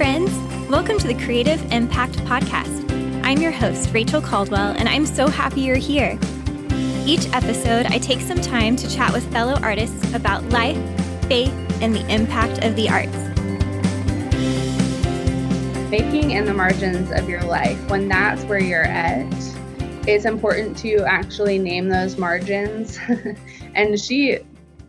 friends. Welcome to the Creative Impact Podcast. I'm your host, Rachel Caldwell, and I'm so happy you're here. Each episode, I take some time to chat with fellow artists about life, faith, and the impact of the arts. Making in the margins of your life, when that's where you're at, it's important to actually name those margins. and she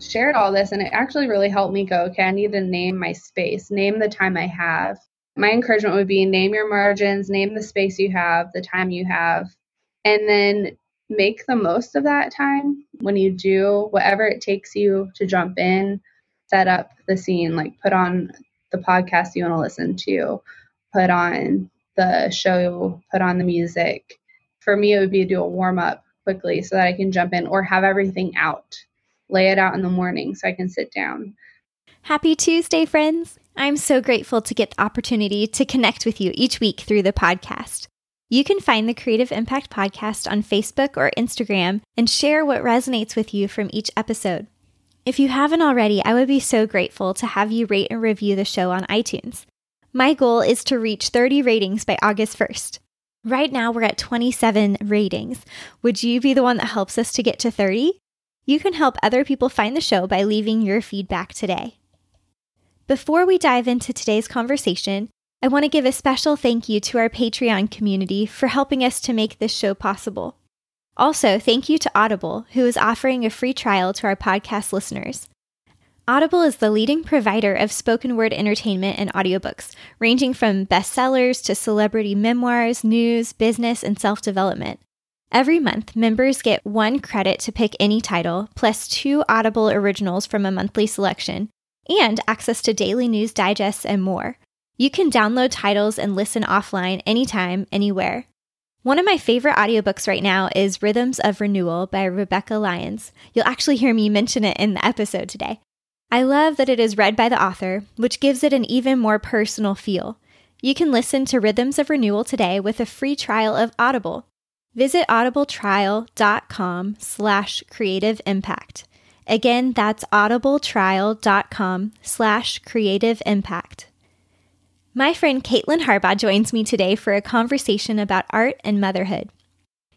shared all this, and it actually really helped me go, okay, I need to name my space, name the time I have. My encouragement would be name your margins, name the space you have, the time you have, and then make the most of that time when you do whatever it takes you to jump in, set up the scene, like put on the podcast you want to listen to, put on the show, put on the music. For me, it would be to do a warm up quickly so that I can jump in or have everything out. Lay it out in the morning so I can sit down. Happy Tuesday, friends! I'm so grateful to get the opportunity to connect with you each week through the podcast. You can find the Creative Impact Podcast on Facebook or Instagram and share what resonates with you from each episode. If you haven't already, I would be so grateful to have you rate and review the show on iTunes. My goal is to reach 30 ratings by August 1st. Right now, we're at 27 ratings. Would you be the one that helps us to get to 30? You can help other people find the show by leaving your feedback today. Before we dive into today's conversation, I want to give a special thank you to our Patreon community for helping us to make this show possible. Also, thank you to Audible, who is offering a free trial to our podcast listeners. Audible is the leading provider of spoken word entertainment and audiobooks, ranging from bestsellers to celebrity memoirs, news, business, and self development. Every month, members get one credit to pick any title, plus two Audible originals from a monthly selection, and access to daily news digests and more. You can download titles and listen offline anytime, anywhere. One of my favorite audiobooks right now is Rhythms of Renewal by Rebecca Lyons. You'll actually hear me mention it in the episode today. I love that it is read by the author, which gives it an even more personal feel. You can listen to Rhythms of Renewal today with a free trial of Audible. Visit audibletrial.com slash creative impact. Again, that's audibletrial.com slash creative impact. My friend Katelyn Harbaugh joins me today for a conversation about art and motherhood.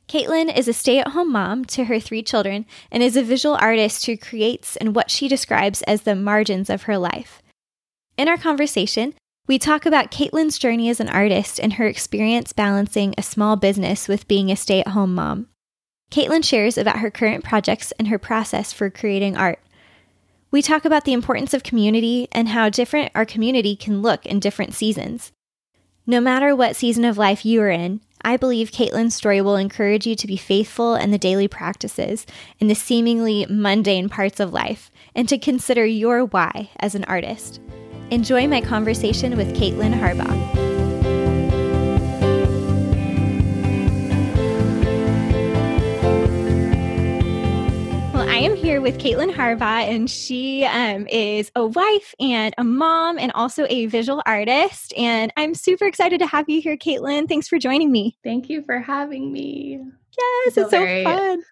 Katelyn is a stay at home mom to her three children and is a visual artist who creates in what she describes as the margins of her life. In our conversation, we talk about Katelyn's journey as an artist and her experience balancing a small business with being a stay at home mom. Katelyn shares about her current projects and her process for creating art. We talk about the importance of community and how different our community can look in different seasons. No matter what season of life you are in, I believe Katelyn's story will encourage you to be faithful in the daily practices, in the seemingly mundane parts of life, and to consider your why as an artist. Enjoy my conversation with Katelyn Harbaugh. Well, I am here with Katelyn Harbaugh, and she um, is a wife and a mom and also a visual artist. And I'm super excited to have you here, Katelyn. Thanks for joining me. Thank you for having me. Yes, it's so fun.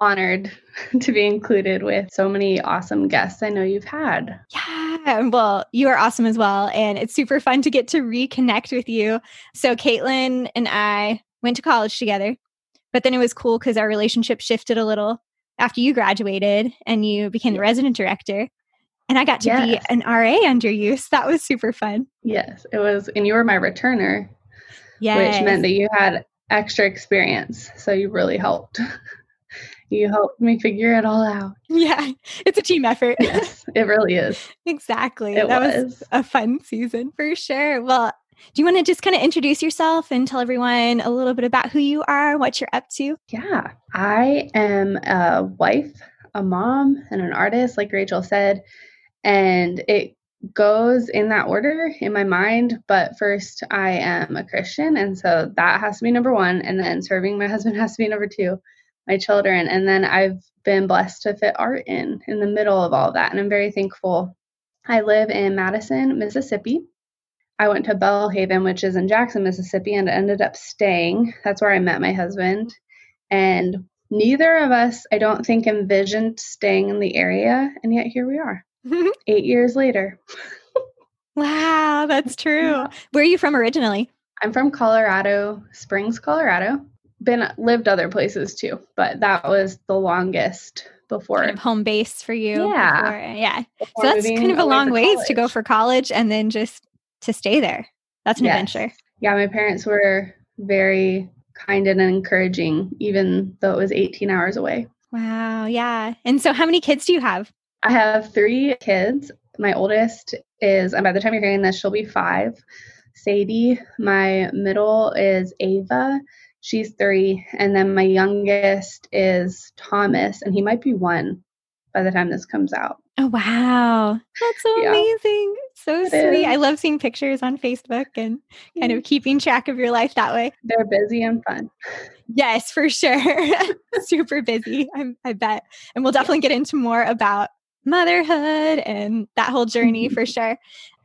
Honored to be included with so many awesome guests I know you've had. Yeah, well, you are awesome as well. And it's super fun to get to reconnect with you. So, Katelyn and I went to college together, but then it was cool because our relationship shifted a little after you graduated and you became the resident director. And I got to yes. be an RA under you. So that was super fun. Yes, it was. And you were my returner, yes. which meant that you had extra experience. So you really helped. you helped me figure it all out. Yeah, it's a team effort. yes, it really is. exactly. It that was. was a fun season for sure. Well, do you want to just kind of introduce yourself and tell everyone a little bit about who you are, what you're up to? Yeah, I am a wife, a mom, and an artist, like Rachel said. And it goes in that order in my mind. But first, I am a Christian. And so that has to be number one. And then serving my husband has to be number two, my children. And then I've been blessed to fit art in in the middle of all of that. And I'm very thankful. I live in Madison, Mississippi. I went to Belhaven, which is in Jackson, Mississippi, and ended up staying. That's where I met my husband. And neither of us, I don't think, envisioned staying in the area. And yet here we are, eight years later. wow. That's true. Yeah. Where are you from originally? I'm from Colorado Springs, Colorado. Been lived other places too, but that was the longest before kind of home base for you. Yeah, before, yeah. Before so that's kind of a long ways college. to go for college and then just to stay there. That's an yes. adventure. Yeah, my parents were very kind and encouraging, even though it was 18 hours away. Wow. Yeah. And so, how many kids do you have? I have three kids. My oldest is, and by the time you're hearing this, she'll be five. Sadie. My middle is Ava. She's three. And then my youngest is Thomas, and he might be one by the time this comes out. Oh, wow. That's so yeah. amazing. So it sweet. Is. I love seeing pictures on Facebook and kind of mm-hmm. keeping track of your life that way. They're busy and fun. Yes, for sure. Super busy, I, I bet. And we'll definitely get into more about motherhood and that whole journey mm-hmm. for sure.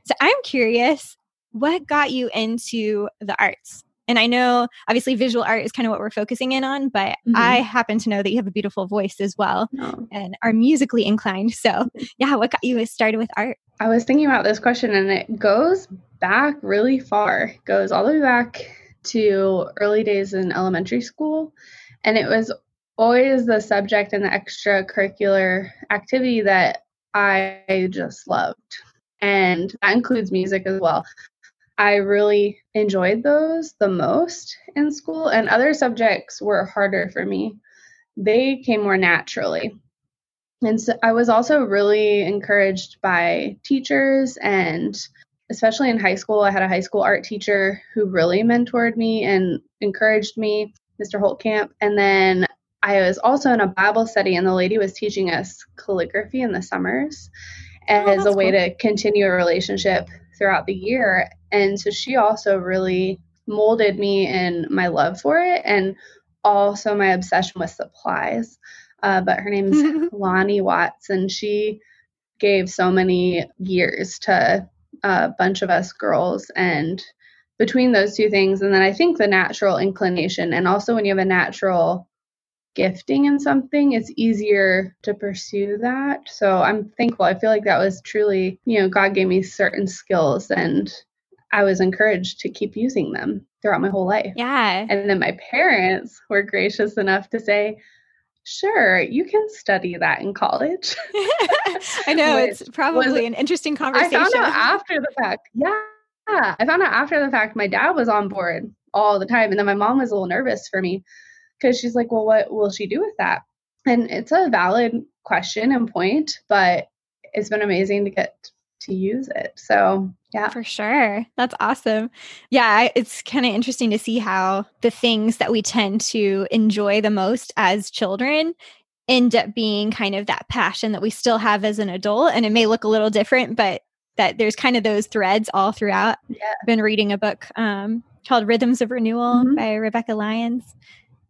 So I'm curious, what got you into the arts? And I know obviously visual art is kind of what we're focusing in on, but mm-hmm. I happen to know that you have a beautiful voice as well oh. and are musically inclined. So, yeah, what got you started with art? I was thinking about this question and it goes back really far. It goes all the way back to early days in elementary school. And it was always the subject and the extracurricular activity that I just loved. And that includes music as well. I really enjoyed those the most in school, and other subjects were harder for me. They came more naturally. And so I was also really encouraged by teachers, and especially in high school, I had a high school art teacher who really mentored me and encouraged me, Mr. Holtkamp. And then I was also in a Bible study, and the lady was teaching us calligraphy in the summers oh, as a way cool. to continue a relationship throughout the year. And so she also really molded me in my love for it and also my obsession with supplies. Uh, but her name's Lonnie Watts, and she gave so many years to a bunch of us girls. And between those two things, and then I think the natural inclination, and also when you have a natural gifting in something, it's easier to pursue that. So I'm thankful. I feel like that was truly, you know, God gave me certain skills and I was encouraged to keep using them throughout my whole life. Yeah. And then my parents were gracious enough to say, sure, you can study that in college. I know it's probably an interesting conversation. I found out after the fact. Yeah. I found out after the fact my dad was on board all the time. And then my mom was a little nervous for me because she's like, well, what will she do with that? And it's a valid question and point, but it's been amazing to get to use it. So, yeah. For sure. That's awesome. Yeah, it's kind of interesting to see how the things that we tend to enjoy the most as children end up being kind of that passion that we still have as an adult. And it may look a little different, but that there's kind of those threads all throughout. Yeah. I've been reading a book um, called Rhythms of Renewal mm-hmm. by rebecca Lyons.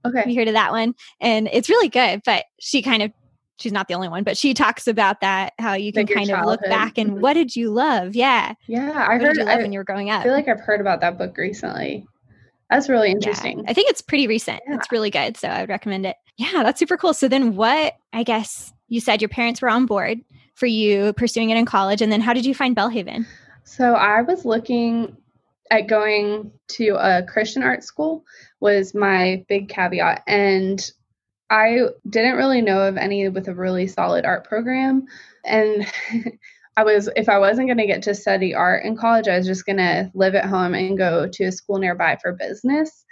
Okay. You heard of that one? And it's really good, but she kind of she's not the only one, but she talks about that how you can like kind of look back and mm-hmm. what did you love? Yeah. Yeah. I what heard love I, when you were growing up. I feel like I've heard about that book recently. That's really interesting. Yeah. I think it's pretty recent. Yeah. It's really good. So I would recommend it. Yeah, that's super cool. So then what I guess you said your parents were on board for you pursuing it in college. And then how did you find Belhaven? So I was looking at going to a Christian art school was my big caveat. And I didn't really know of any with a really solid art program. And I was, if I wasn't going to get to study art in college, I was just going to live at home and go to a school nearby for business.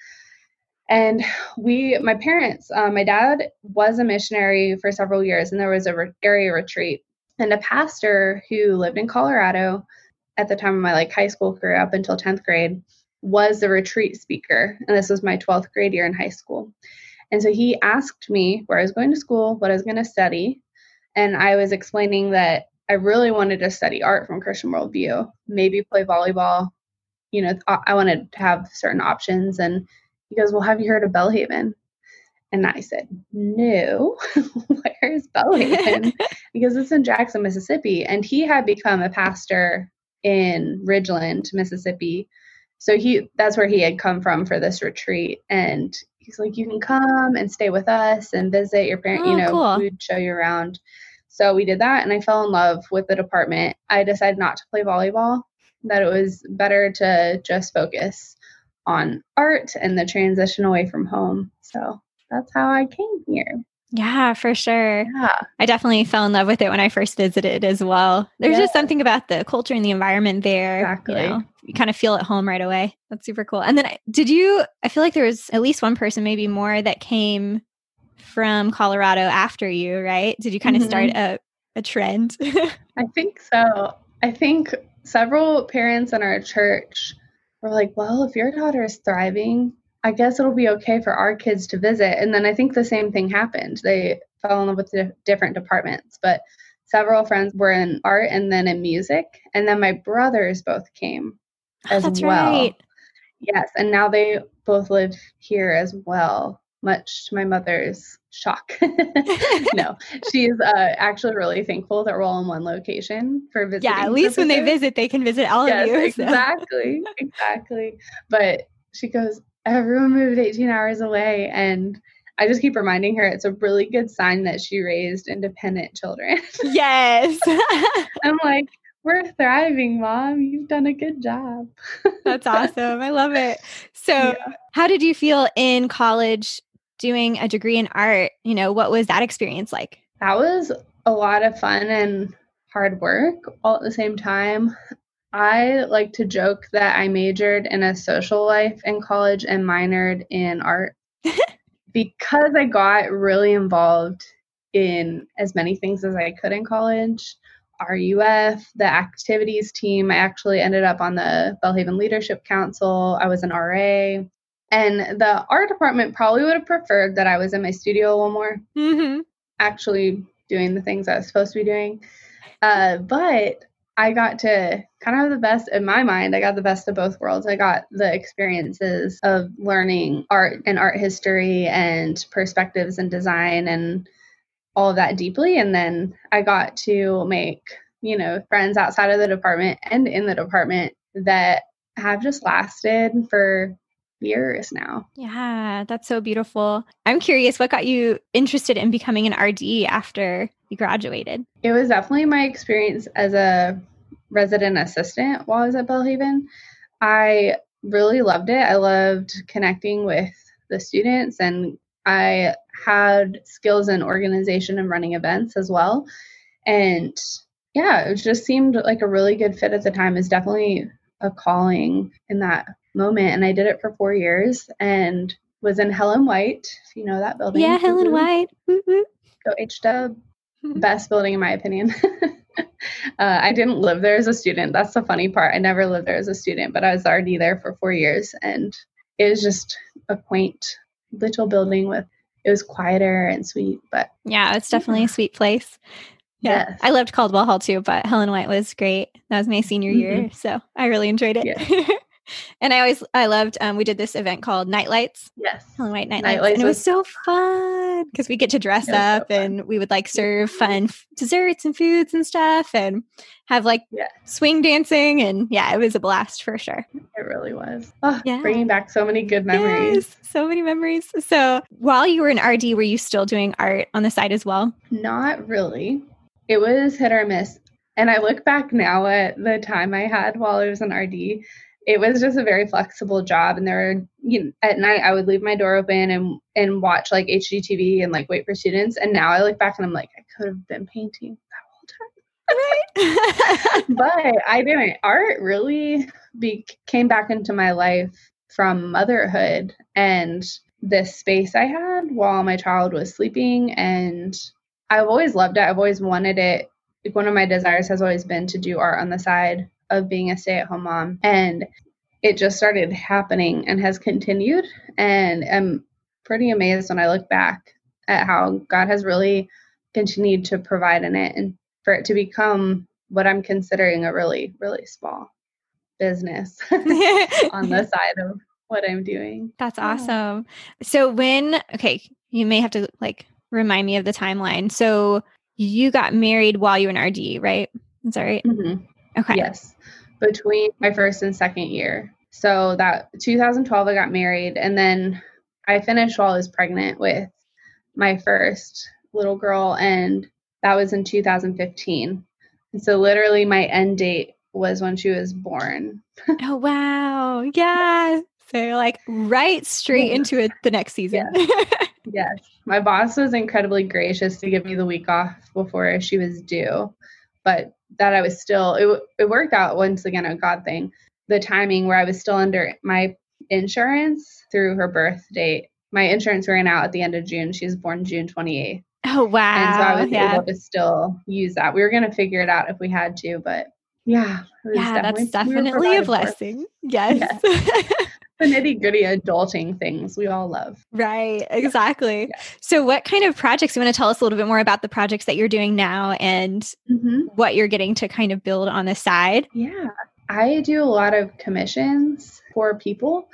And we, my parents, uh, my dad was a missionary for several years, and there was a re- area retreat. And a pastor who lived in Colorado at the time of my like high school career up until 10th grade was the retreat speaker. And this was my 12th grade year in high school. And so he asked me where I was going to school, what I was going to study. And I was explaining that I really wanted to study art from Christian worldview, maybe play volleyball. You know, I wanted to have certain options. And he goes, Well, have you heard of Belhaven? And I said, No, where's Belhaven? because it's in Jackson, Mississippi. And he had become a pastor in Ridgeland, Mississippi. So he that's where he had come from for this retreat. And he's like, you can come and stay with us and visit your parent, oh, you know, cool. we'd show you around. So we did that and I fell in love with the department. I decided not to play volleyball that it was better to just focus on art and the transition away from home. So that's how I came here. Yeah, for sure. Yeah. I definitely fell in love with it when I first visited as well. There's just something about the culture and the environment there. Exactly. You, know, you kind of feel at home right away. That's super cool. And then did you, I feel like there was at least one person, maybe more, that came from Colorado after you, right? Did you kind of mm-hmm. start a, a trend? I think so. I think several parents in our church were like, well, if your daughter is thriving, I guess it'll be okay for our kids to visit. And then I think the same thing happened. They fell in love with the different departments, but several friends were in art and then in music. And then my brothers both came oh, as oh, well. Right. Yes. And now they both live here as well, much to my mother's shock. no, she's uh, actually really thankful that we're all in one location for visiting. Yeah, at least purposes. when they visit, they can visit all yes, of you. Exactly, so. exactly. But she goes, everyone moved 18 hours away and I just keep reminding her it's a really good sign that she raised independent children. yes. I'm like, we're thriving, mom. You've done a good job. That's awesome. I love it. So, yeah. how did you feel in college doing a degree in art? You know, what was that experience like? That was a lot of fun and hard work all at the same time. I like to joke that I majored in a social life in college and minored in art because I got really involved in as many things as I could in college. RUF, the activities team. I actually ended up on the Belhaven Leadership Council. I was an RA. And the art department probably would have preferred that I was in my studio a little more, mm-hmm. actually doing the things I was supposed to be doing. Uh, but I got to kind of the best in my mind. I got the best of both worlds. I got the experiences of learning art and art history and perspectives and design and all of that deeply. And then I got to make, you know, friends outside of the department and in the department that have just lasted for years now. Yeah, that's so beautiful. I'm curious, what got you interested in becoming an RD after you graduated? It was definitely my experience as a resident assistant while I was at Belhaven. I really loved it. I loved connecting with the students and I had skills in organization and running events as well. And yeah, it just seemed like a really good fit at the time. Is definitely a calling in that moment. And I did it for four years and was in Helen White, if you know that building. Yeah, Helen White. Go H Dub. Best building in my opinion. uh, I didn't live there as a student. That's the funny part. I never lived there as a student, but I was already there for four years, and it was just a quaint little building with. It was quieter and sweet, but yeah, it's definitely a sweet place. Yeah, yes. I loved Caldwell Hall too, but Helen White was great. That was my senior mm-hmm. year, so I really enjoyed it. Yeah. And I always I loved um we did this event called Nightlights. Yes. Helen White Night, Night Lights. And it was so fun because we get to dress up so and we would like serve fun f- desserts and foods and stuff and have like yeah. swing dancing and yeah, it was a blast for sure. It really was. Oh, yeah. bringing back so many good memories. Yes, so many memories. So, while you were in RD, were you still doing art on the side as well? Not really. It was hit or miss. And I look back now at the time I had while I was in RD it was just a very flexible job and there were you know, at night i would leave my door open and and watch like hgtv and like wait for students and now i look back and i'm like i could have been painting that whole time. Right? But i didn't. Art really be, came back into my life from motherhood and this space i had while my child was sleeping and i've always loved it. I've always wanted it. Like one of my desires has always been to do art on the side of being a stay at home mom. And it just started happening and has continued. And I'm pretty amazed when I look back at how God has really continued to provide in it and for it to become what I'm considering a really, really small business on the side of what I'm doing. That's awesome. So when okay, you may have to like remind me of the timeline. So you got married while you were in RD, right? Is that right? Mm-hmm. Okay. Yes. Between my first and second year. So that 2012 I got married and then I finished while I was pregnant with my first little girl and that was in 2015. And so literally my end date was when she was born. oh wow. Yeah. So you're like right straight Yeah. into it the next season. Yes. My boss was incredibly gracious to give me the week off before she was due. But that I was still it, it worked out once again a God thing. The timing where I was still under my insurance through her birth date. My insurance ran out at the end of June. She was born June 28th. oh wow. and so I was yeah. able to still use that. We were going to figure it out if we had to, but yeah, yeah, that's we definitely a for. blessing. Yes. The nitty gritty adulting things we all love. right. Exactly. So, what kind of projects? You want to tell us a little bit more about the projects that you're doing now and what you're getting to kind of build on the side? Yeah, I do a lot of commissions for people,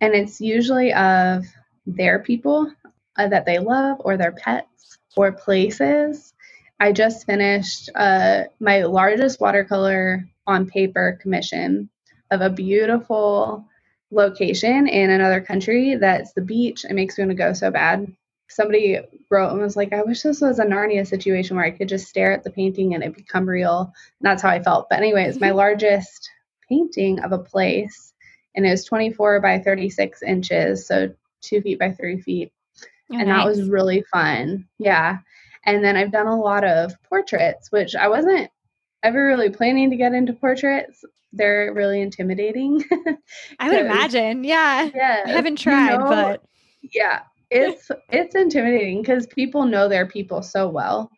and it's usually of their people uh, that they love or their pets or places. I just finished uh, my largest watercolor on paper commission of a beautiful location in another country that's the beach. It makes me want to go so bad. Somebody wrote and was like, I wish this was a Narnia situation where I could just stare at the painting and it become real. And that's how I felt. But, anyways, my largest painting of a place, and it was 24 by 36 inches, so two feet by three feet Oh, and that was really fun. Yeah. And then I've done a lot of portraits, which I wasn't ever really planning to get into portraits. They're really intimidating. I would imagine. Yeah. yeah. I haven't tried, but yeah, it's it's intimidating because people know their people so well.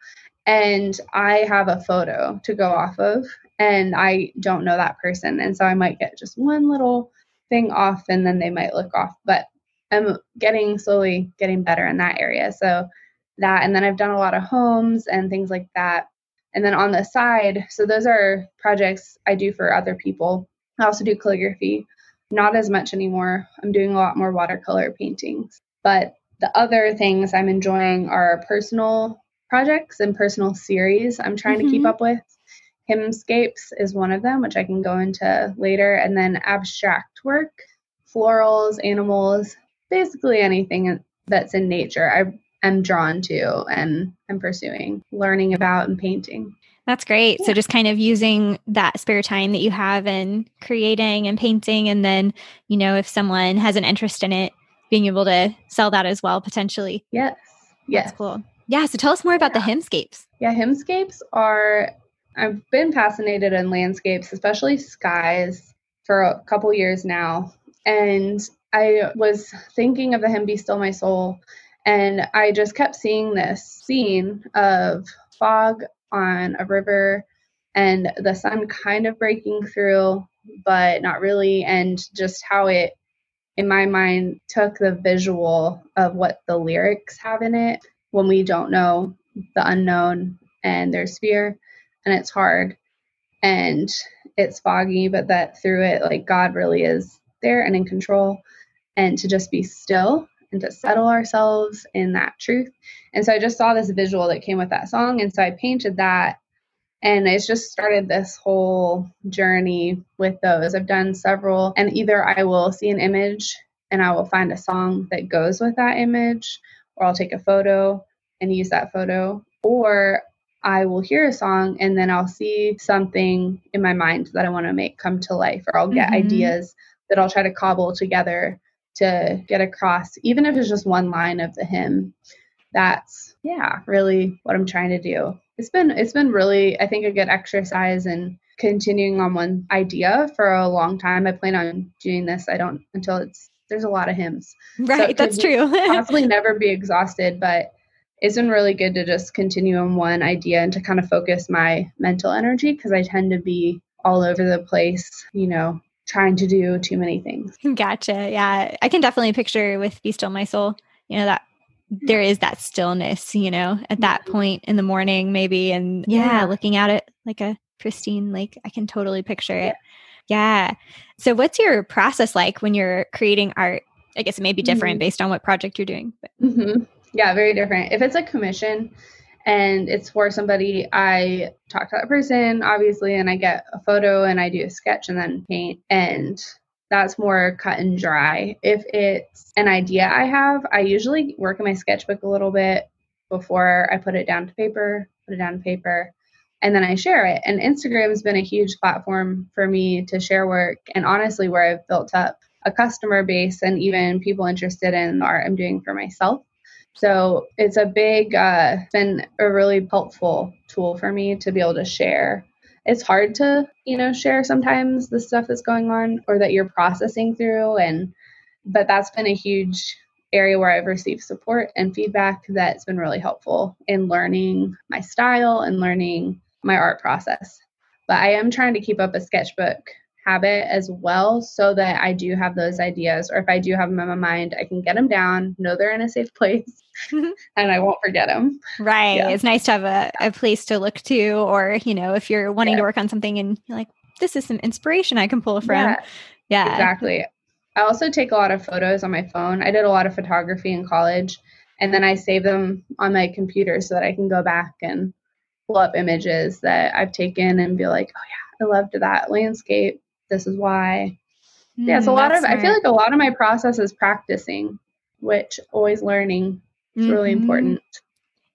And I have a photo to go off of and I don't know that person. And so I might get just one little thing off and then they might look off. But I'm getting slowly getting better in that area. So that and then I've done a lot of homes and things like that. And then on the side, so those are projects I do for other people. I also do calligraphy, not as much anymore. I'm doing a lot more watercolor paintings. But the other things I'm enjoying are personal projects and personal series I'm trying to keep Mhm. up with. Hymnscapes is one of them, which I can go into later. And then abstract work, florals, animals, basically anything that's in nature. I am drawn to and am pursuing learning about and painting. that's great. So, just kind of using that spare time that you have and creating and painting. And then, you know, if someone has an interest in it, being able to sell that as well, potentially. Yes. Yes. That's cool. Yeah. So, tell us more about the hymnscapes. Yeah, hymnscapes are, I've been fascinated in landscapes, especially skies, for a couple years now. And I was thinking of the hymn Be Still My Soul, and I just kept seeing this scene of fog on a river and the sun kind of breaking through, but not really, and just how it, in my mind, took the visual of what the lyrics have in it when we don't know the unknown and there's fear and it's hard and it's foggy but that through it like god really is there and in control and to just be still and to settle ourselves in that truth and so i just saw this visual that came with that song and so i painted that and it's just started this whole journey with those i've done several and either i will see an image and i will find a song that goes with that image or i'll take a photo and use that photo or I will hear a song and then I'll see something in my mind that I want to make come to life, or I'll get Mhm. ideas that I'll try to cobble together to get across, even if it's just one line of the hymn. That's yeah, really what I'm trying to do. It's been it's been really I think a good exercise and continuing on one idea for a long time. I plan on doing this. I don't until it's there's a lot of hymns Right. that's true. possibly never be exhausted, but it's been really good to just continue on one idea and to kind of focus my mental energy because I tend to be all over the place, you know, trying to do too many things. Gotcha. Yeah. I can definitely picture with Be Still My Soul, you know, that there is that stillness, you know, at that point in the morning, maybe. And yeah, Yeah. looking at it like a pristine lake, I can totally picture it. Yeah. So, what's your process like when you're creating art? I guess it may be different Mhm. based on what project you're doing. But hmm Yeah, very different. If it's a commission and it's for somebody, I talk to that person, obviously, and I get a photo and I do a sketch and then paint. And that's more cut and dry. If it's an idea I have, I usually work in my sketchbook a little bit before I put it down to paper, put it down to paper. and then I share it. And Instagram has been a huge platform for me to share work and honestly where I've built up a customer base and even people interested in the art I'm doing for myself. So it's a big, uh, been a really helpful tool for me to be able to share. It's hard to, you know, share sometimes the stuff that's going on or that you're processing through. And, but that's been a huge area where I've received support and feedback that's been really helpful in learning my style and learning my art process. But I am trying to keep up a sketchbook habit as well so that I do have those ideas or if I do have them in my mind, I can get them down, know they're in a safe place, and I won't forget them. Right. Yeah. It's nice to have a, a place to look to or, you know, if you're wanting yeah. to work on something and you're like, this is some inspiration I can pull from. Yeah. yeah. Exactly. I also take a lot of photos on my phone. I did a lot of photography in college and then I save them on my computer so that I can go back and pull up images that I've taken and be like, oh yeah, I loved that landscape this is why. Mm, yeah, it's a lot of, smart. I feel like a lot of my process is practicing, which always learning is mm-hmm. really important.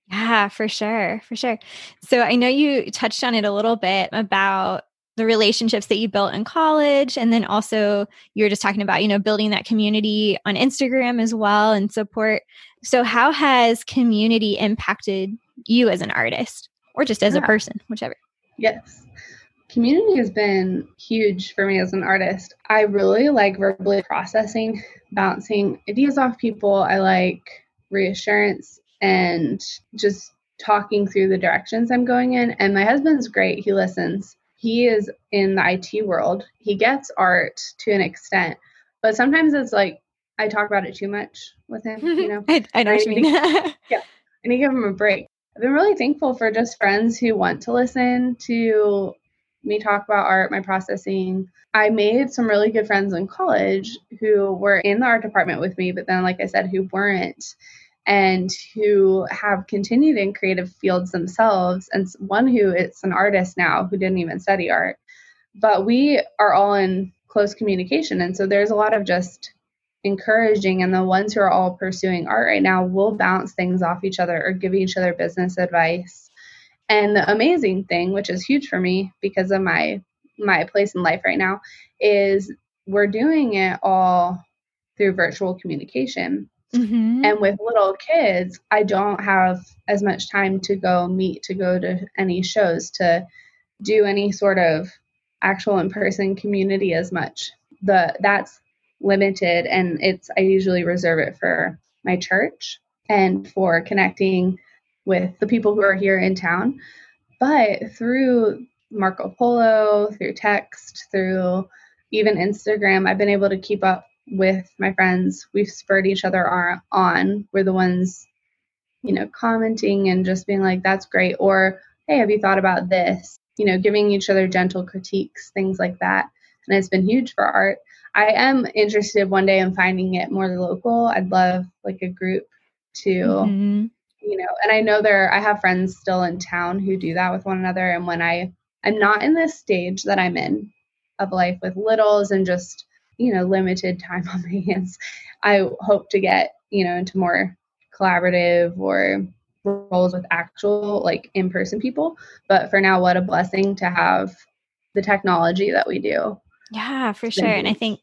Yeah, for sure. For sure. So I know you touched on it a little bit about the relationships that you built in college and then also you were just talking about you know building that community on instagram as well and support so how has community impacted you as an artist or just as yeah. a person whichever yes Community has been huge for me as an artist. I really like verbally processing, bouncing ideas off people. I like reassurance and just talking through the directions I'm going in. And my husband's great. He listens. He is in the IT world. He gets art to an extent, but sometimes it's like I talk about it too much with him, you know. I, I know what you mean. yeah. And to give him a break. I've been really thankful for just friends who want to listen to me talk about art, my processing. I made some really good friends in college who were in the art department with me, but then, like I said, who weren't and who have continued in creative fields themselves. And one who is an artist now who didn't even study art. But we are all in close communication. And so there's a lot of just encouraging. And the ones who are all pursuing art right now will bounce things off each other or give each other business advice and the amazing thing, which is huge for me because of my my place in life right now, is we're doing it all through virtual communication. Mm-hmm. And with little kids, I don't have as much time to go meet, to go to any shows, to do any sort of actual in-person community as much. The that's limited and it's I usually reserve it for my church and for connecting with the people who are here in town. But through Marco Polo, through text, through even Instagram, I've been able to keep up with my friends. We've spurred each other on. We're the ones, you know, commenting and just being like, that's great. Or, hey, have you thought about this? You know, giving each other gentle critiques, things like that. And it's been huge for art. I am interested one day in finding it more local. I'd love like a group to mm-hmm you know and i know there i have friends still in town who do that with one another and when i i'm not in this stage that i'm in of life with littles and just you know limited time on my hands i hope to get you know into more collaborative or roles with actual like in-person people. But for now what a blessing to have the technology that we do. Yeah for sure and i think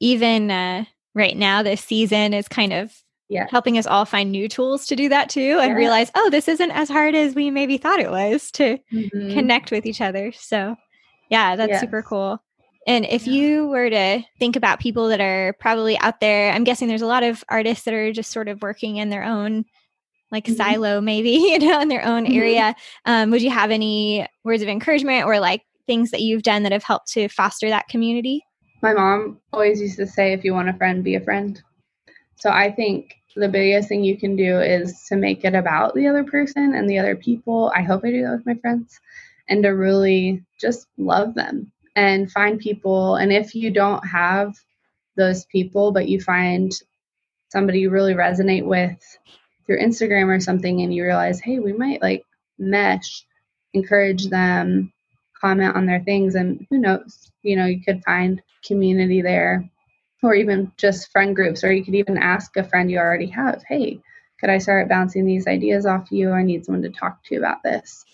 even uh, right now this season is kind of yeah. helping us all find new tools to do that too and realize, oh, this isn't as hard as we maybe thought it was to mm-hmm. connect with each other. So, yeah, that's yes. super cool. And if yeah. you were to think about people that are probably out there, I'm guessing there's a lot of artists that are just sort of working in their own like mm-hmm. silo, maybe, you know, in their own mm-hmm. area. Um, would you have any words of encouragement or like things that you've done that have helped to foster that community? My mom always used to say, if you want a friend, be a friend. So I think the biggest thing you can do is to make it about the other person and the other people. I hope I do that with my friends and to really just love them and find people. And if you don't have those people, but you find somebody you really resonate with through Instagram or something, and you realize, hey, we might like mesh, encourage them, comment on their things, and who knows, you know, you could find community there or even just friend groups, or you could even ask a friend you already have, hey, could I start bouncing these ideas off you? I need someone to talk to about this.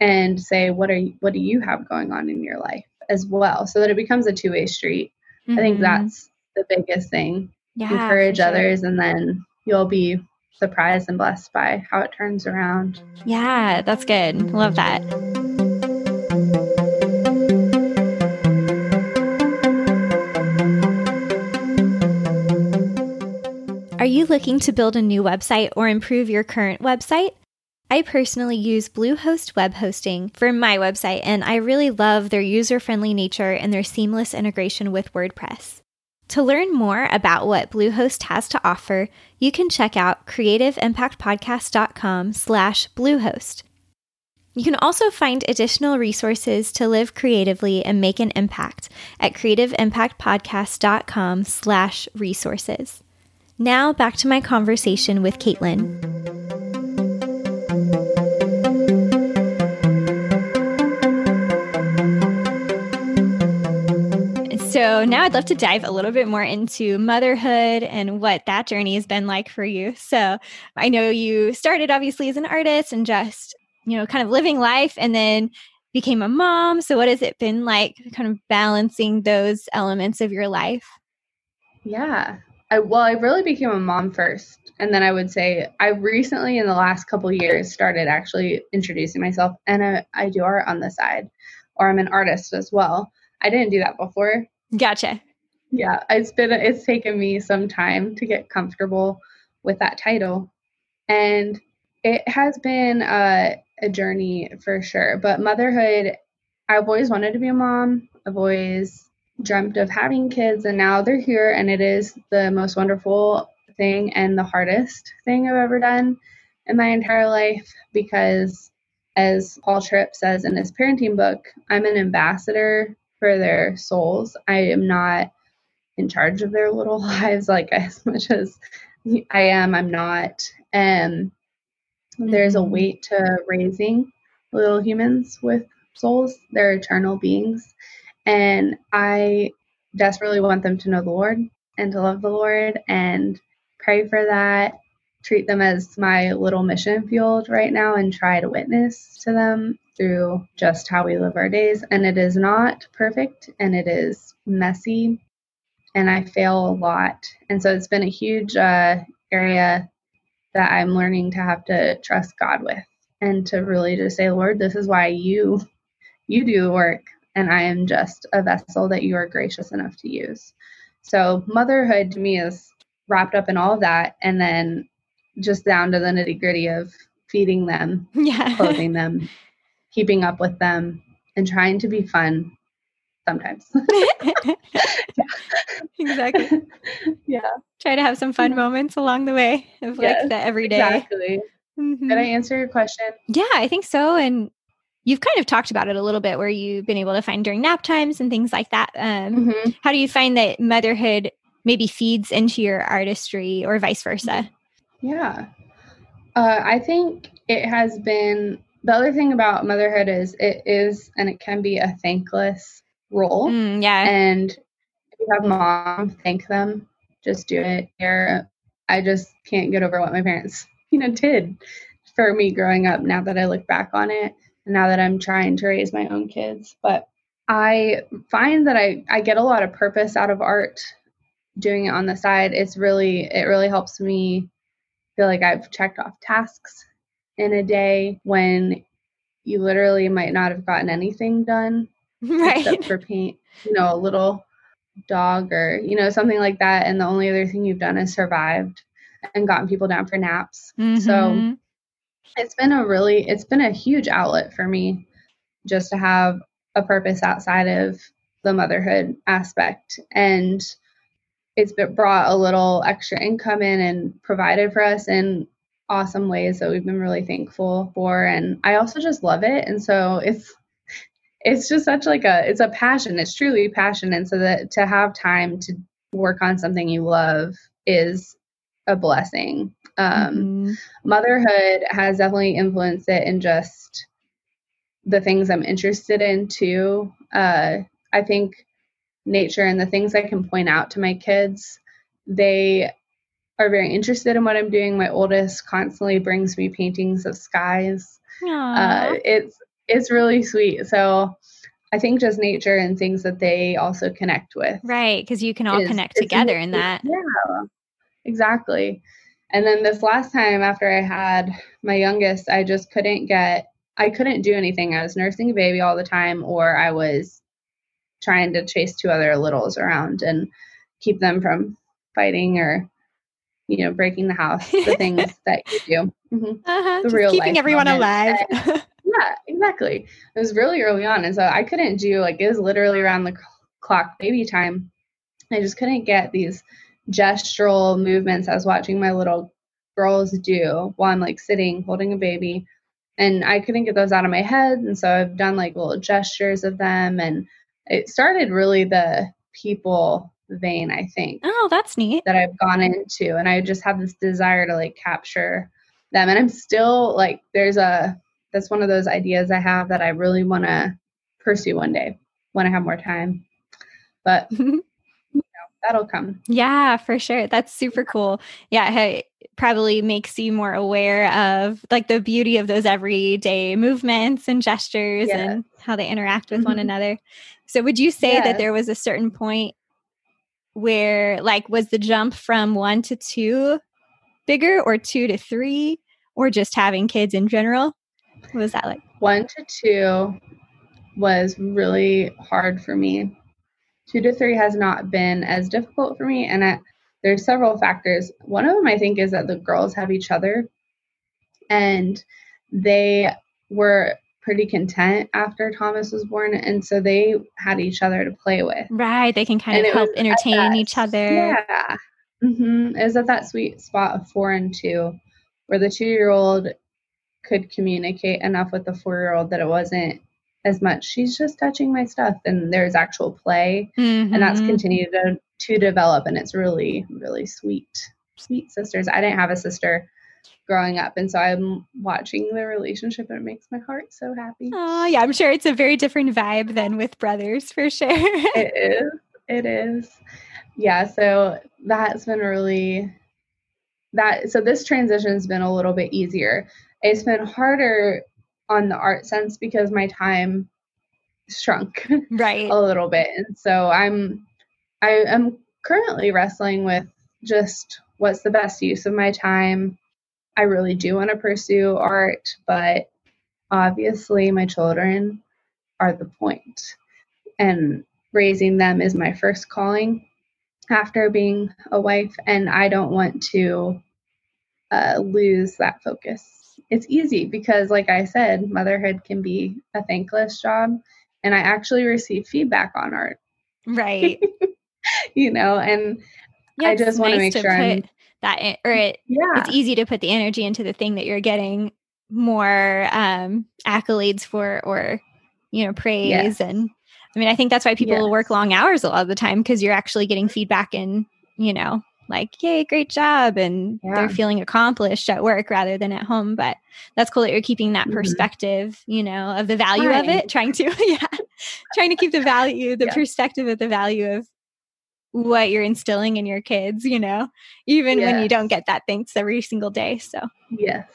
and say what are you, what do you have going on in your life as well so that it becomes a two-way street mm-hmm. i think mm-hmm. that's the biggest thing yeah, encourage sure. others and then you'll be surprised and blessed by how it turns around yeah that's good love that Are you looking to build a new website or improve your current website? I personally use Bluehost web hosting for my website, and I really love their user friendly nature and their seamless integration with WordPress. To learn more about what Bluehost has to offer, you can check out creativeimpactpodcast.com slash Bluehost. You can also find additional resources to live creatively and make an impact at creativeimpactpodcast.com slash resources. Now back to my conversation with Katelyn. So now I'd love to dive a little bit more into motherhood and what that journey has been like for you. So I know you started obviously as an artist and just, you know, kind of living life and then became a mom. So what has it been like kind of balancing those elements of your life? Yeah. I well, I really became a mom first, and then I would say I recently, in the last couple years, started actually introducing myself, and I, I do art on the side, or I'm an artist as well. I didn't do that before. Gotcha. Yeah, it's been it's taken me some time to get comfortable with that title, and it has been a, a journey for sure. But motherhood, I've always wanted to be a mom. I've always dreamt of having kids and now they're here and it is the most wonderful thing and the hardest thing I've ever done in my entire life because as Paul Tripp says in his parenting book, I'm an ambassador for their souls. I am not in charge of their little lives like as much as I am, I'm not. And there's a mm-hmm. weight to raising little humans with souls. They're eternal beings. And I desperately want them to know the Lord and to love the Lord and pray for that. Treat them as my little mission field right now and try to witness to them through just how we live our days. And it is not perfect and it is messy and I fail a lot. And so it's been a huge uh, area that I'm learning to have to trust God with and to really just say, Lord, this is why you you do the work and I am just a vessel that you are gracious enough to use. So, motherhood to me is wrapped up in all of that, and then just down to the nitty gritty of feeding them, yeah. clothing them, keeping up with them, and trying to be fun sometimes. yeah. Exactly. Yeah. Try to have some fun moments along the way of yes, like the everyday. Exactly. Mm-hmm. Did I answer your question? Yeah, I think so. And you've kind of talked about it a little bit where you've been able to find during nap times and things like that. Um, mm-hmm. How do you find that motherhood maybe feeds into your artistry or vice versa? Yeah. Uh, I think it has been the other thing about motherhood is it is and it can be a thankless role. Mm, yeah. And if you have mom, thank them. Just do it. Here, I just can't get over what my parents, you know, did for me growing up. Now that I look back on it, now that I'm trying to raise my own kids. But I find that I, I get a lot of purpose out of art doing it on the side. It's really it really helps me feel like I've checked off tasks in a day when you literally might not have gotten anything done right. except for paint, you know, a little dog or you know something like that and the only other thing you've done is survived and gotten people down for naps. Mm-hmm. So it's been a really it's been a huge outlet for me just to have a purpose outside of the motherhood aspect. And it's brought a little extra income in and provided for us in awesome ways that we've been really thankful for. And i also just love it. And so it's it's just such like a it's a passion. It's truly passion. And so that to have time to work on something you love is a blessing um, mm-hmm. Motherhood has definitely influenced it in just the things I'm interested in too. Uh, I think nature and the things I can point out to my kids, they are very interested in what I'm doing. My oldest constantly brings me paintings of skies. Uh, it's it's really sweet. So I think just nature and things that they also connect with. Right, because you can all is, connect together in that. Yeah, exactly. And then this last time after I had my youngest, I just couldn't get, I couldn't do anything. I was nursing a baby all the time, or I was trying to chase two other littles around and keep them from fighting or you know breaking the house the things that you do mm-hmm. uh-huh, the real keeping everyone alive and, yeah exactly it was really early on and so i couldn't do like it was literally around the clock baby time i just couldn't get these gestural movements i was watching my little girls do while i'm like sitting holding a baby and i couldn't get those out of my head and so i've done like little gestures of them and it started really the people vein, I think. Oh, that's neat. That I've gone into. And I just have this desire to like capture them. And I'm still like, there's a, that's one of those ideas I have that I really want to pursue one day when I have more time. But that'll come. Yeah, for sure. That's super cool. Yeah. Hey, probably makes you more aware of like the beauty of those everyday movements and gestures yes. and how they interact with mm-hmm. one another. So would you say yes. that there was a certain point where like was the jump from 1 to 2 bigger or 2 to 3 or just having kids in general? What was that like? 1 to 2 was really hard for me. 2 to 3 has not been as difficult for me and I, there's several factors. One of them I think is that the girls have each other and they were pretty content after Thomas was born, and so they had each other to play with. Right, they can kind and of help entertain that, each other. Yeah, mm-hmm. it was at that sweet spot of four and two, where the two-year-old could communicate enough with the four-year-old that it wasn't as much. She's just touching my stuff, and there's actual play, mm-hmm. and that's mm-hmm. continued to to develop, and it's really really sweet. Sweet sisters. I didn't have a sister growing up. And so I'm watching the relationship and it makes my heart so happy. Oh, yeah. I'm sure it's a very different vibe than with brothers for sure. it is. It is. Yeah. So that's been really that. So this transition's been a little bit easier. It's been harder on the art sense because my time shrunk right a little bit. And so I'm, I am currently wrestling with just what's the best use of my time I really do want to pursue art, but obviously my children are the. And raising them is my first calling after being a wife, and I don't want to uh, lose that focus. It's easy because, like I said, motherhood can be a thankless job, and I actually receive feedback on art. Right. you know, and yeah, I just nice want to make sure I'm that or it, yeah. it's easy to put the energy into the thing that you're getting more um accolades for or you know praise yes. and i mean i think that's why people yes. work long hours a lot of the time because you're actually getting feedback and you know like yay great job and yeah. they're feeling accomplished at work rather than at home but that's cool that you're keeping that mm-hmm. perspective you know of the value right. of it trying to yeah trying to keep the value the yeah. perspective of the value of what you're instilling in your kids, you know, even yes. when you don't get that thanks every single day. So, yes,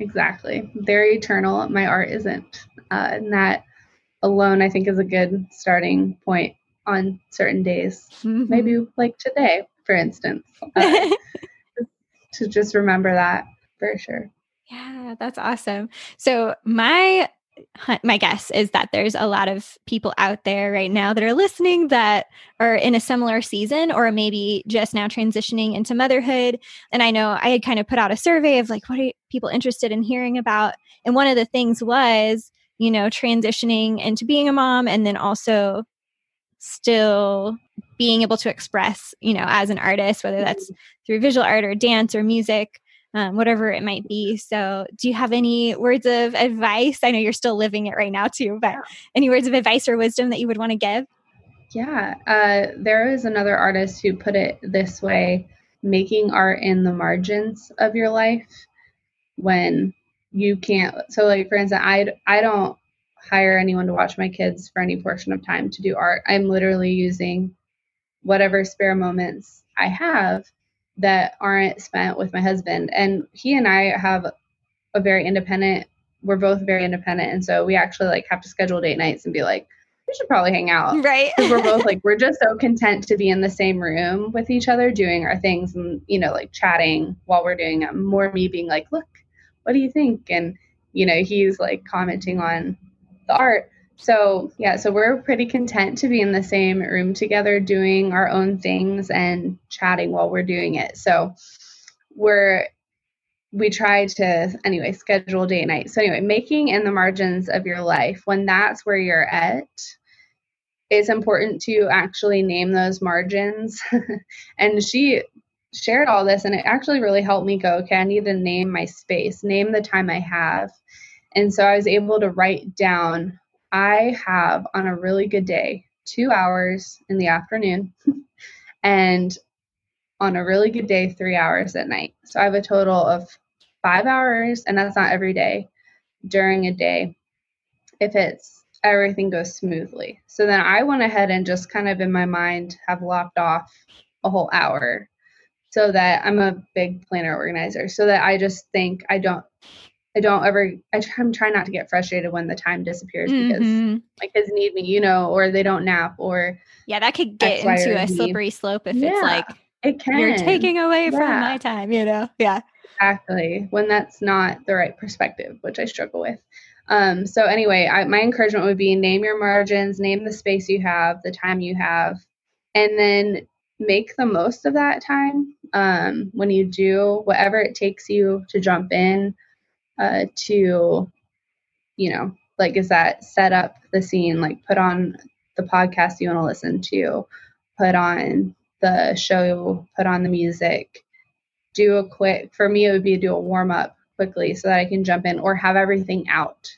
exactly. They're eternal. My art isn't. Uh, and that alone, I think, is a good starting point on certain days. Mm-hmm. Maybe like today, for instance, uh, to just remember that for sure. Yeah, that's awesome. So, my my guess is that there's a lot of people out there right now that are listening that are in a similar season or maybe just now transitioning into motherhood. And I know I had kind of put out a survey of like, what are people interested in hearing about? And one of the things was, you know, transitioning into being a mom and then also still being able to express, you know, as an artist, whether that's mm-hmm. through visual art or dance or music um, whatever it might be. So, do you have any words of advice? I know you're still living it right now, too, but any words of advice or wisdom that you would want to give? Yeah, uh, there is another artist who put it this way making art in the margins of your life when you can't. So, like, for instance, I, I don't hire anyone to watch my kids for any portion of time to do art. I'm literally using whatever spare moments I have that aren't spent with my husband. And he and I have a very independent we're both very independent. And so we actually like have to schedule date nights and be like, we should probably hang out. Right. we're both like, we're just so content to be in the same room with each other doing our things and, you know, like chatting while we're doing them. More me being like, look, what do you think? And, you know, he's like commenting on the art. So, yeah, so we're pretty content to be in the same room together doing our own things and chatting while we're doing it. So, we're we try to anyway schedule day and night. So anyway, making in the margins of your life when that's where you're at, it's important to actually name those margins. and she shared all this and it actually really helped me go, okay, I need to name my space, name the time I have. And so I was able to write down I have on a really good day 2 hours in the afternoon and on a really good day 3 hours at night. So I have a total of 5 hours and that's not every day during a day if it's everything goes smoothly. So then I went ahead and just kind of in my mind have locked off a whole hour so that I'm a big planner organizer so that I just think I don't I don't ever I am trying not to get frustrated when the time disappears mm-hmm. because my kids need me, you know, or they don't nap or Yeah, that could get X, into a slippery slope if yeah, it's like it can. You're taking away yeah. from my time, you know. Yeah. Exactly. When that's not the right perspective, which I struggle with. Um, so anyway, I, my encouragement would be name your margins, name the space you have, the time you have, and then make the most of that time um, when you do whatever it takes you to jump in uh, to, you know, like is that set up the scene, like put on the podcast you want to listen to, put on the show, put on the music, do a quick. For me, it would be do a warm up quickly so that I can jump in or have everything out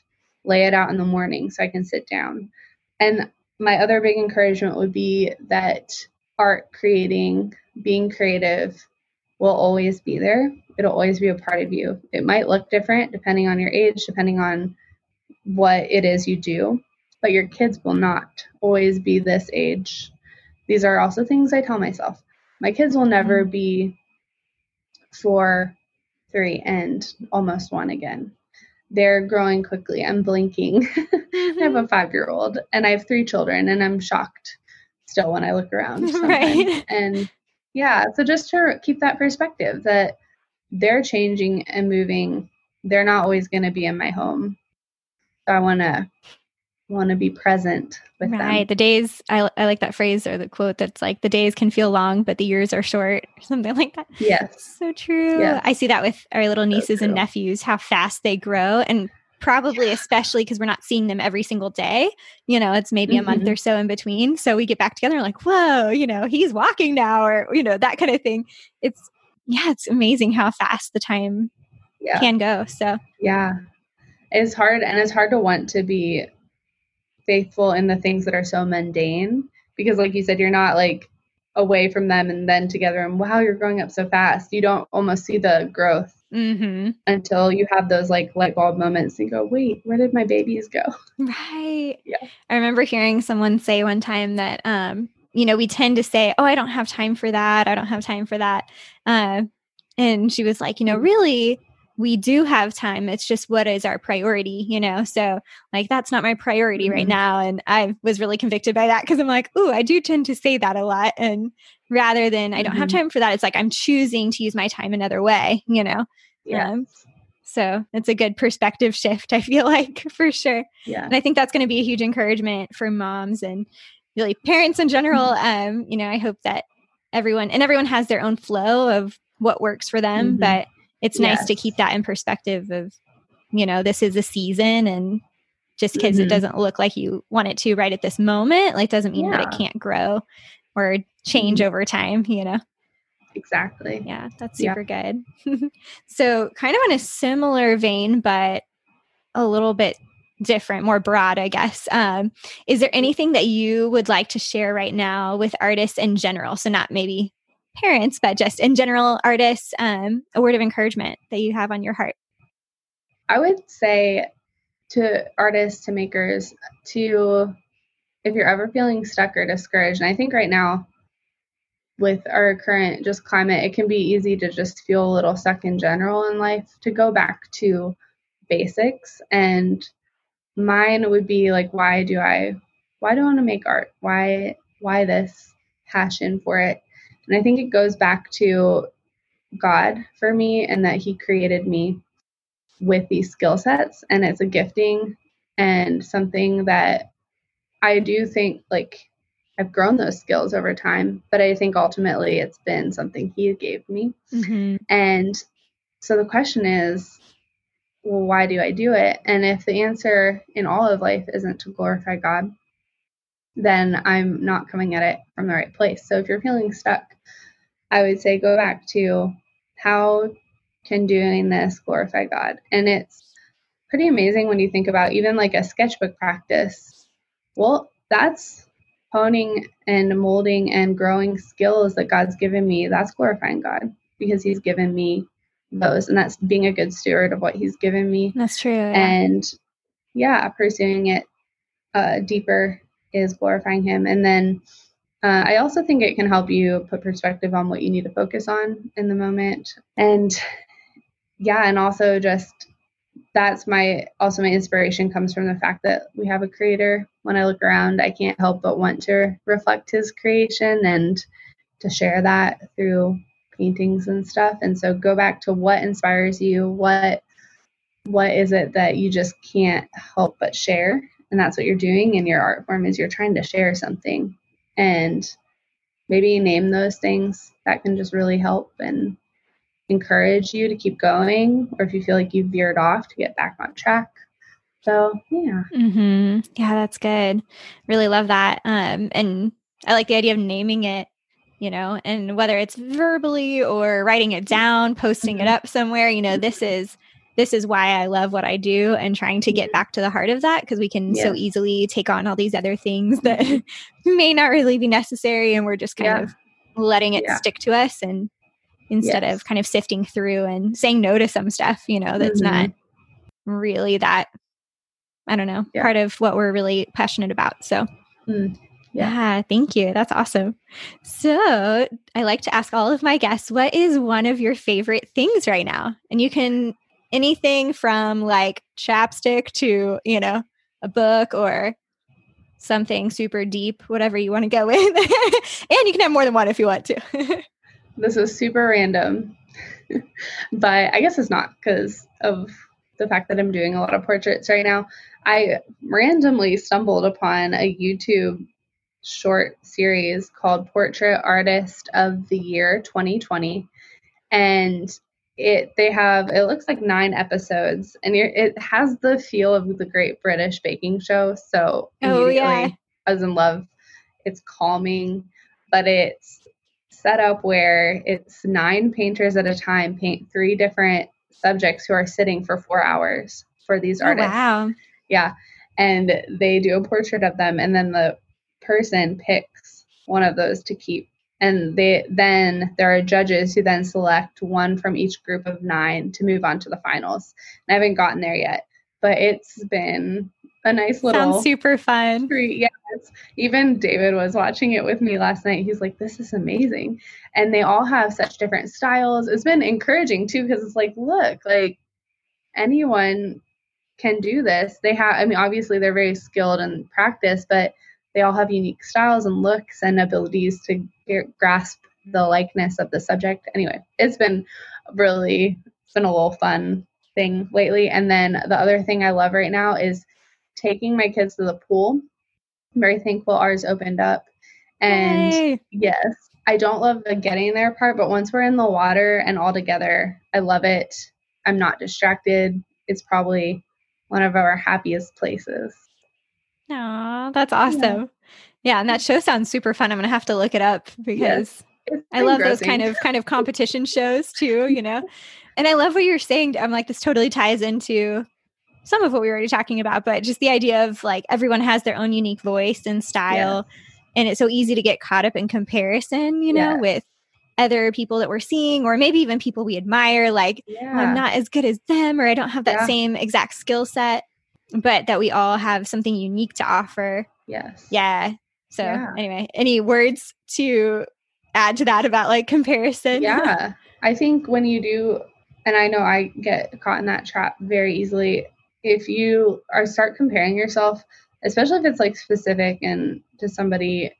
lay it out in the morning so I can sit down. And my other big encouragement would be that art creating, being creative will always be there. It'll always be a part of you. It might look different depending on your age, depending on what it is you do, but your kids will not always be this age. These are also things I tell myself. My kids will never mm-hmm. be four, three, and almost one again they're growing quickly. I'm blinking. I have a mm-hmm. five year old and I have three children, and I'm shocked still when I look around. Sometimes. Right. And yeah, so just to keep that perspective that they're changing and moving, they're not always going to be in my home. So I want to want to be present with right. them. Right. The days, I, I like that phrase or the quote that's like, the days can feel long, but the years are short, or something like that. Yes. So true. Yes. I see that with our little nieces so and nephews, how fast they grow. And probably especially because we're not seeing them every single day. You know, it's maybe mm-hmm. a month mm-hmm. or so in between. So we get back together and like, whoa, you know, he's walking now, or, you know, that kind of thing. It's, yeah, it's amazing how fast the time yeah. can go. So, yeah. It's hard and it's hard to want to be faithful in the things that are so mundane because like you said you're not like away from them and then together and wow you're growing up so fast you don't almost see the growth mm-hmm. until you have those like light bulb moments and go wait where did my babies go? Right. Yeah. I remember hearing someone say one time that um you know we tend to say oh i don't have time for that. I don't have time for that. Uh, and she was like you know really we do have time. It's just what is our priority, you know? So, like, that's not my priority mm-hmm. right now. And I was really convicted by that because I'm like, ooh, I do tend to say that a lot. And rather than mm-hmm. I don't have mm-hmm. time for that, it's like I'm choosing to use my time another way, you know? Yeah. Um, so it's a good perspective shift, I feel like, for sure. Yeah. And I think that's going to be a huge encouragement for moms and really parents in general. Mm-hmm. Um, you know, I hope that everyone and everyone has their own flow of what works for them, mm-hmm. but it's yes. nice to keep that in perspective of you know this is a season and just because mm-hmm. it doesn't look like you want it to right at this moment like doesn't mean yeah. that it can't grow or change mm-hmm. over time you know exactly yeah that's super yeah. good so kind of in a similar vein but a little bit different more broad i guess um, is there anything that you would like to share right now with artists in general so not maybe parents, but just in general, artists, um, a word of encouragement that you have on your heart? I would say to artists, to makers, to if you're ever feeling stuck or discouraged, and I think right now with our current just climate, it can be easy to just feel a little stuck in general in life, to go back to basics and mine would be like why do I why do I want to make art? Why why this passion for it? And I think it goes back to God for me and that he created me with these skill sets and it's a gifting and something that I do think like I've grown those skills over time, but I think ultimately it's been something he gave me. Mm-hmm. And so the question is, well, why do I do it? And if the answer in all of life isn't to glorify God, then I'm not coming at it from the right place. So if you're feeling stuck, I would say go back to how can doing this glorify God? And it's pretty amazing when you think about even like a sketchbook practice. Well, that's honing and molding and growing skills that God's given me. That's glorifying God because He's given me those. And that's being a good steward of what He's given me. That's true. Yeah. And yeah, pursuing it uh, deeper is glorifying Him. And then uh, I also think it can help you put perspective on what you need to focus on in the moment. And yeah, and also just that's my also my inspiration comes from the fact that we have a creator. When I look around, I can't help but want to reflect his creation and to share that through paintings and stuff. And so go back to what inspires you, what what is it that you just can't help but share? And that's what you're doing in your art form is you're trying to share something. And maybe name those things that can just really help and encourage you to keep going or if you feel like you veered off to get back on track. So yeah. Mm-hmm. yeah that's good. Really love that. Um, and i like the idea of naming it you know and whether it's verbally or writing it down posting mm-hmm. it up somewhere you know this is this is why I love what I do and trying to get back to the heart of that because we can yeah. so easily take on all these other things that mm-hmm. may not really be necessary and we're just kind yeah. of letting it yeah. stick to us and instead yes. of kind of sifting through and saying no to some stuff, you know, that's mm-hmm. not really that I don't know, part of what we're really passionate about. So mm. Yeah. yeah, thank you. That's awesome. So, I like to ask all of my guests, what is one of your favorite things right now? And you can anything from like chapstick to, you know, a book or something super deep, whatever you want to go with. and you can have more than one if you want to. this is super random, but I guess it's not because of the fact that I'm doing a lot of portraits right now. I randomly stumbled upon a YouTube short series called Portrait Artist of the Year 2020. And it they have it looks like nine episodes and it has the feel of the great british baking show so oh yeah. i was in love. It's calming but it's set up where it's nine painters at a time paint three different subjects who are sitting for four hours for these artists oh, artists. wow. Yeah and they do a portrait of them and then the person picks one of those to keep and they then there are judges who then select one from each group of nine to move on to the finals. And I haven't gotten there yet, but it's been a nice little sounds super fun. Treat. Yes, even David was watching it with me last night. He's like, "This is amazing," and they all have such different styles. It's been encouraging too because it's like, look, like anyone can do this. They have, I mean, obviously they're very skilled and practice, but they all have unique styles and looks and abilities to grasp the mm. likeness of the subject. Anyway, it's been really it's been a little fun thing lately. And then the other thing I love right now is taking my kids to the pool. I'm very thankful ours opened up. And Yay. yes, I don't love the getting there part, but once we're in the water and all together, I love it. I'm not distracted. It's probably one of our happiest places. Oh, that's awesome. Yeah. Yeah. and that show sounds super fun. I'm gonna have to look it up because I love those kind of kind of competition shows too, you know. And I love what you're saying. I'm like, this totally ties into some of what we were already talking about, but just the idea of like everyone has their own unique voice and style. Yeah. And it's so easy to get caught up in comparison, you know, yeah. with other people that we're seeing, or maybe even people we admire, like, yeah. oh, I'm not as good as them, or I don't have that same exact skill set but that we all have something unique to offer. Yes. Yeah. So yeah. anyway, any words to add to that about like comparison? Yeah. I think when you do and I know I get caught in that trap very easily. If you are start comparing yourself, especially if it's like specific and to somebody,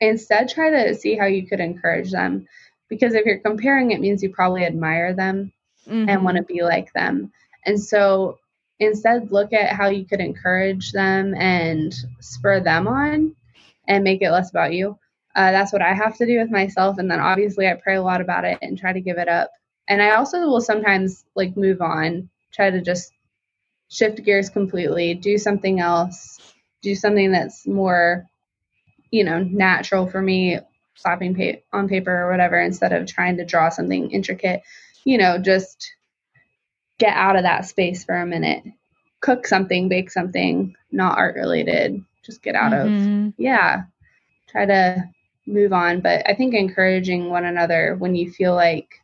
instead try to see how you could encourage them. Because if you're comparing, it means you probably admire them mm-hmm. and want to be like them. And so instead, look at how you could encourage them and spur them on and make it less about you. Uh, that's what I have to do with myself. And then obviously, I pray a lot about it and try to give it up and I also will sometimes like move on, try to just shift gears completely, do something else, do something that's more, you know, natural for me, slapping pa- on paper or whatever, instead of trying to draw something intricate. You know, just get out of that space for a minute, cook something, bake something, not art related. Just get out mm-hmm. of, yeah, try to move on. But I think encouraging one another when you feel like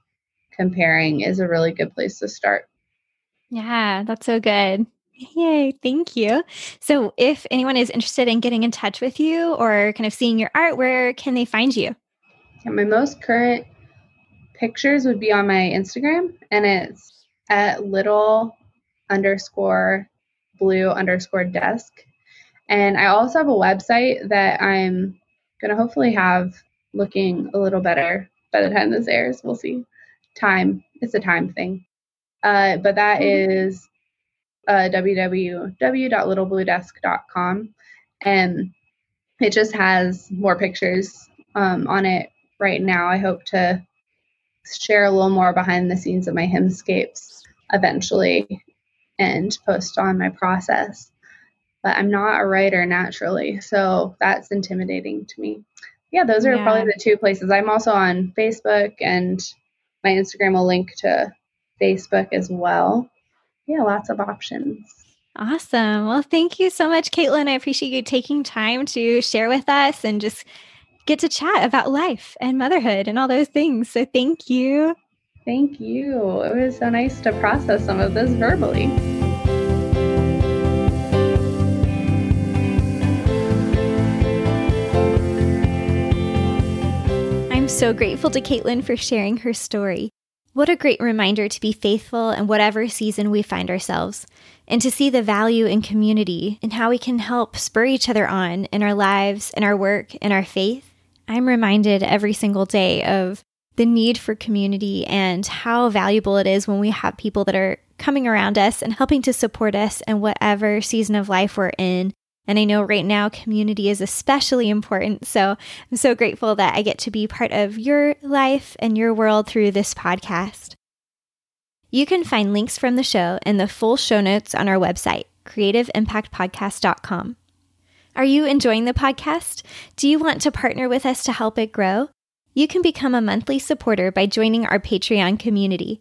comparing is a really good place to start. Yeah, that's so good. Yay, thank you. So, if anyone is interested in getting in touch with you or kind of seeing your art, where can they find you? Yeah, my most current pictures would be on my Instagram, and it's at little underscore blue underscore desk. And I also have a website that I'm going to hopefully have looking a little better by the time this airs. We'll see time. It's a time thing. Uh, but that mm-hmm. uh, www.littlebluedesk.com. And it just has more pictures um, on it right now. I hope to share a little more behind the scenes of my hymnscapes eventually and post on my process. But I'm not a writer naturally, so that's intimidating to me. Yeah, those are yeah. probably the two places. I'm also on Facebook and my Instagram will link to Facebook as well. Yeah, lots of options. Awesome. Well, thank you so much, Katelyn. I appreciate you taking time to share with us and just get to chat about life and motherhood and all those things. So, thank you. Thank you. It was so nice to process some of this verbally. So grateful to Katelyn for sharing her story. What a great reminder to be faithful in whatever season we find ourselves, and to see the value in community and how we can help spur each other on in our lives, in our work, in our faith. I'm reminded every single day of the need for community and how valuable it is when we have people that are coming around us and helping to support us in whatever season of life we're in and I know right now community is especially important. So I'm so grateful that I get to be part of your life and your world through this podcast. You can find links from the show and the full show notes on our website, creativeimpactpodcast.com. Are you enjoying the podcast? Do you want to partner with us to help it grow? You can become a monthly supporter by joining our Patreon community.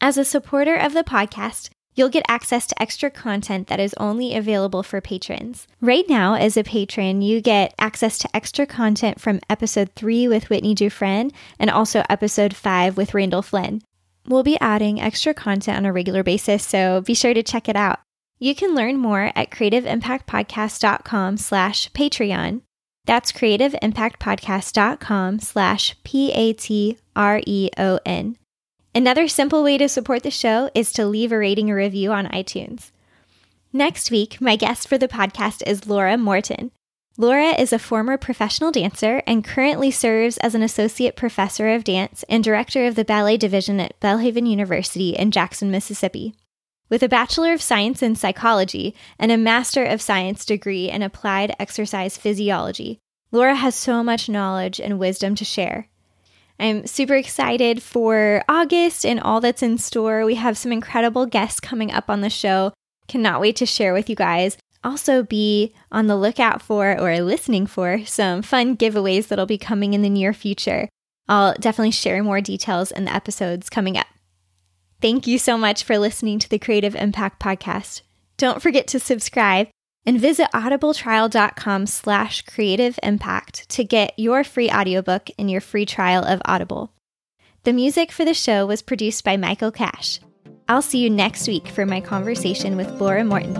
As a supporter of the podcast, You'll get access to extra content that is only available for patrons. Right now, as a patron, you get access to extra content from episode 3 with Whitney Dufresne and also episode 5 with Randall Flynn. We'll be adding extra content on a regular basis, so be sure to check it out. You can learn more at creativeimpactpodcast.com slash Patreon. That's creativeimpactpodcast.com slash P-A-T-R-E-O-N. Another simple way to support the show is to leave a rating or review on iTunes. Next week, my guest for the podcast is Laura Morton. Laura is a former professional dancer and currently serves as an associate professor of dance and director of the ballet division at Belhaven University in Jackson, Mississippi. With a Bachelor of Science in Psychology and a Master of Science degree in Applied Exercise Physiology, Laura has so much knowledge and wisdom to share. I'm super excited for August and all that's in store. We have some incredible guests coming up on the show. Cannot wait to share with you guys. Also, be on the lookout for or listening for some fun giveaways that'll be coming in the near future. I'll definitely share more details in the episodes coming up. Thank you so much for listening to the Creative Impact Podcast. Don't forget to subscribe and visit audibletrial.com slash creative impact to get your free audiobook and your free trial of Audible. The music for the show was produced by Michael Cash. I'll see you next week for my conversation with Laura Morton.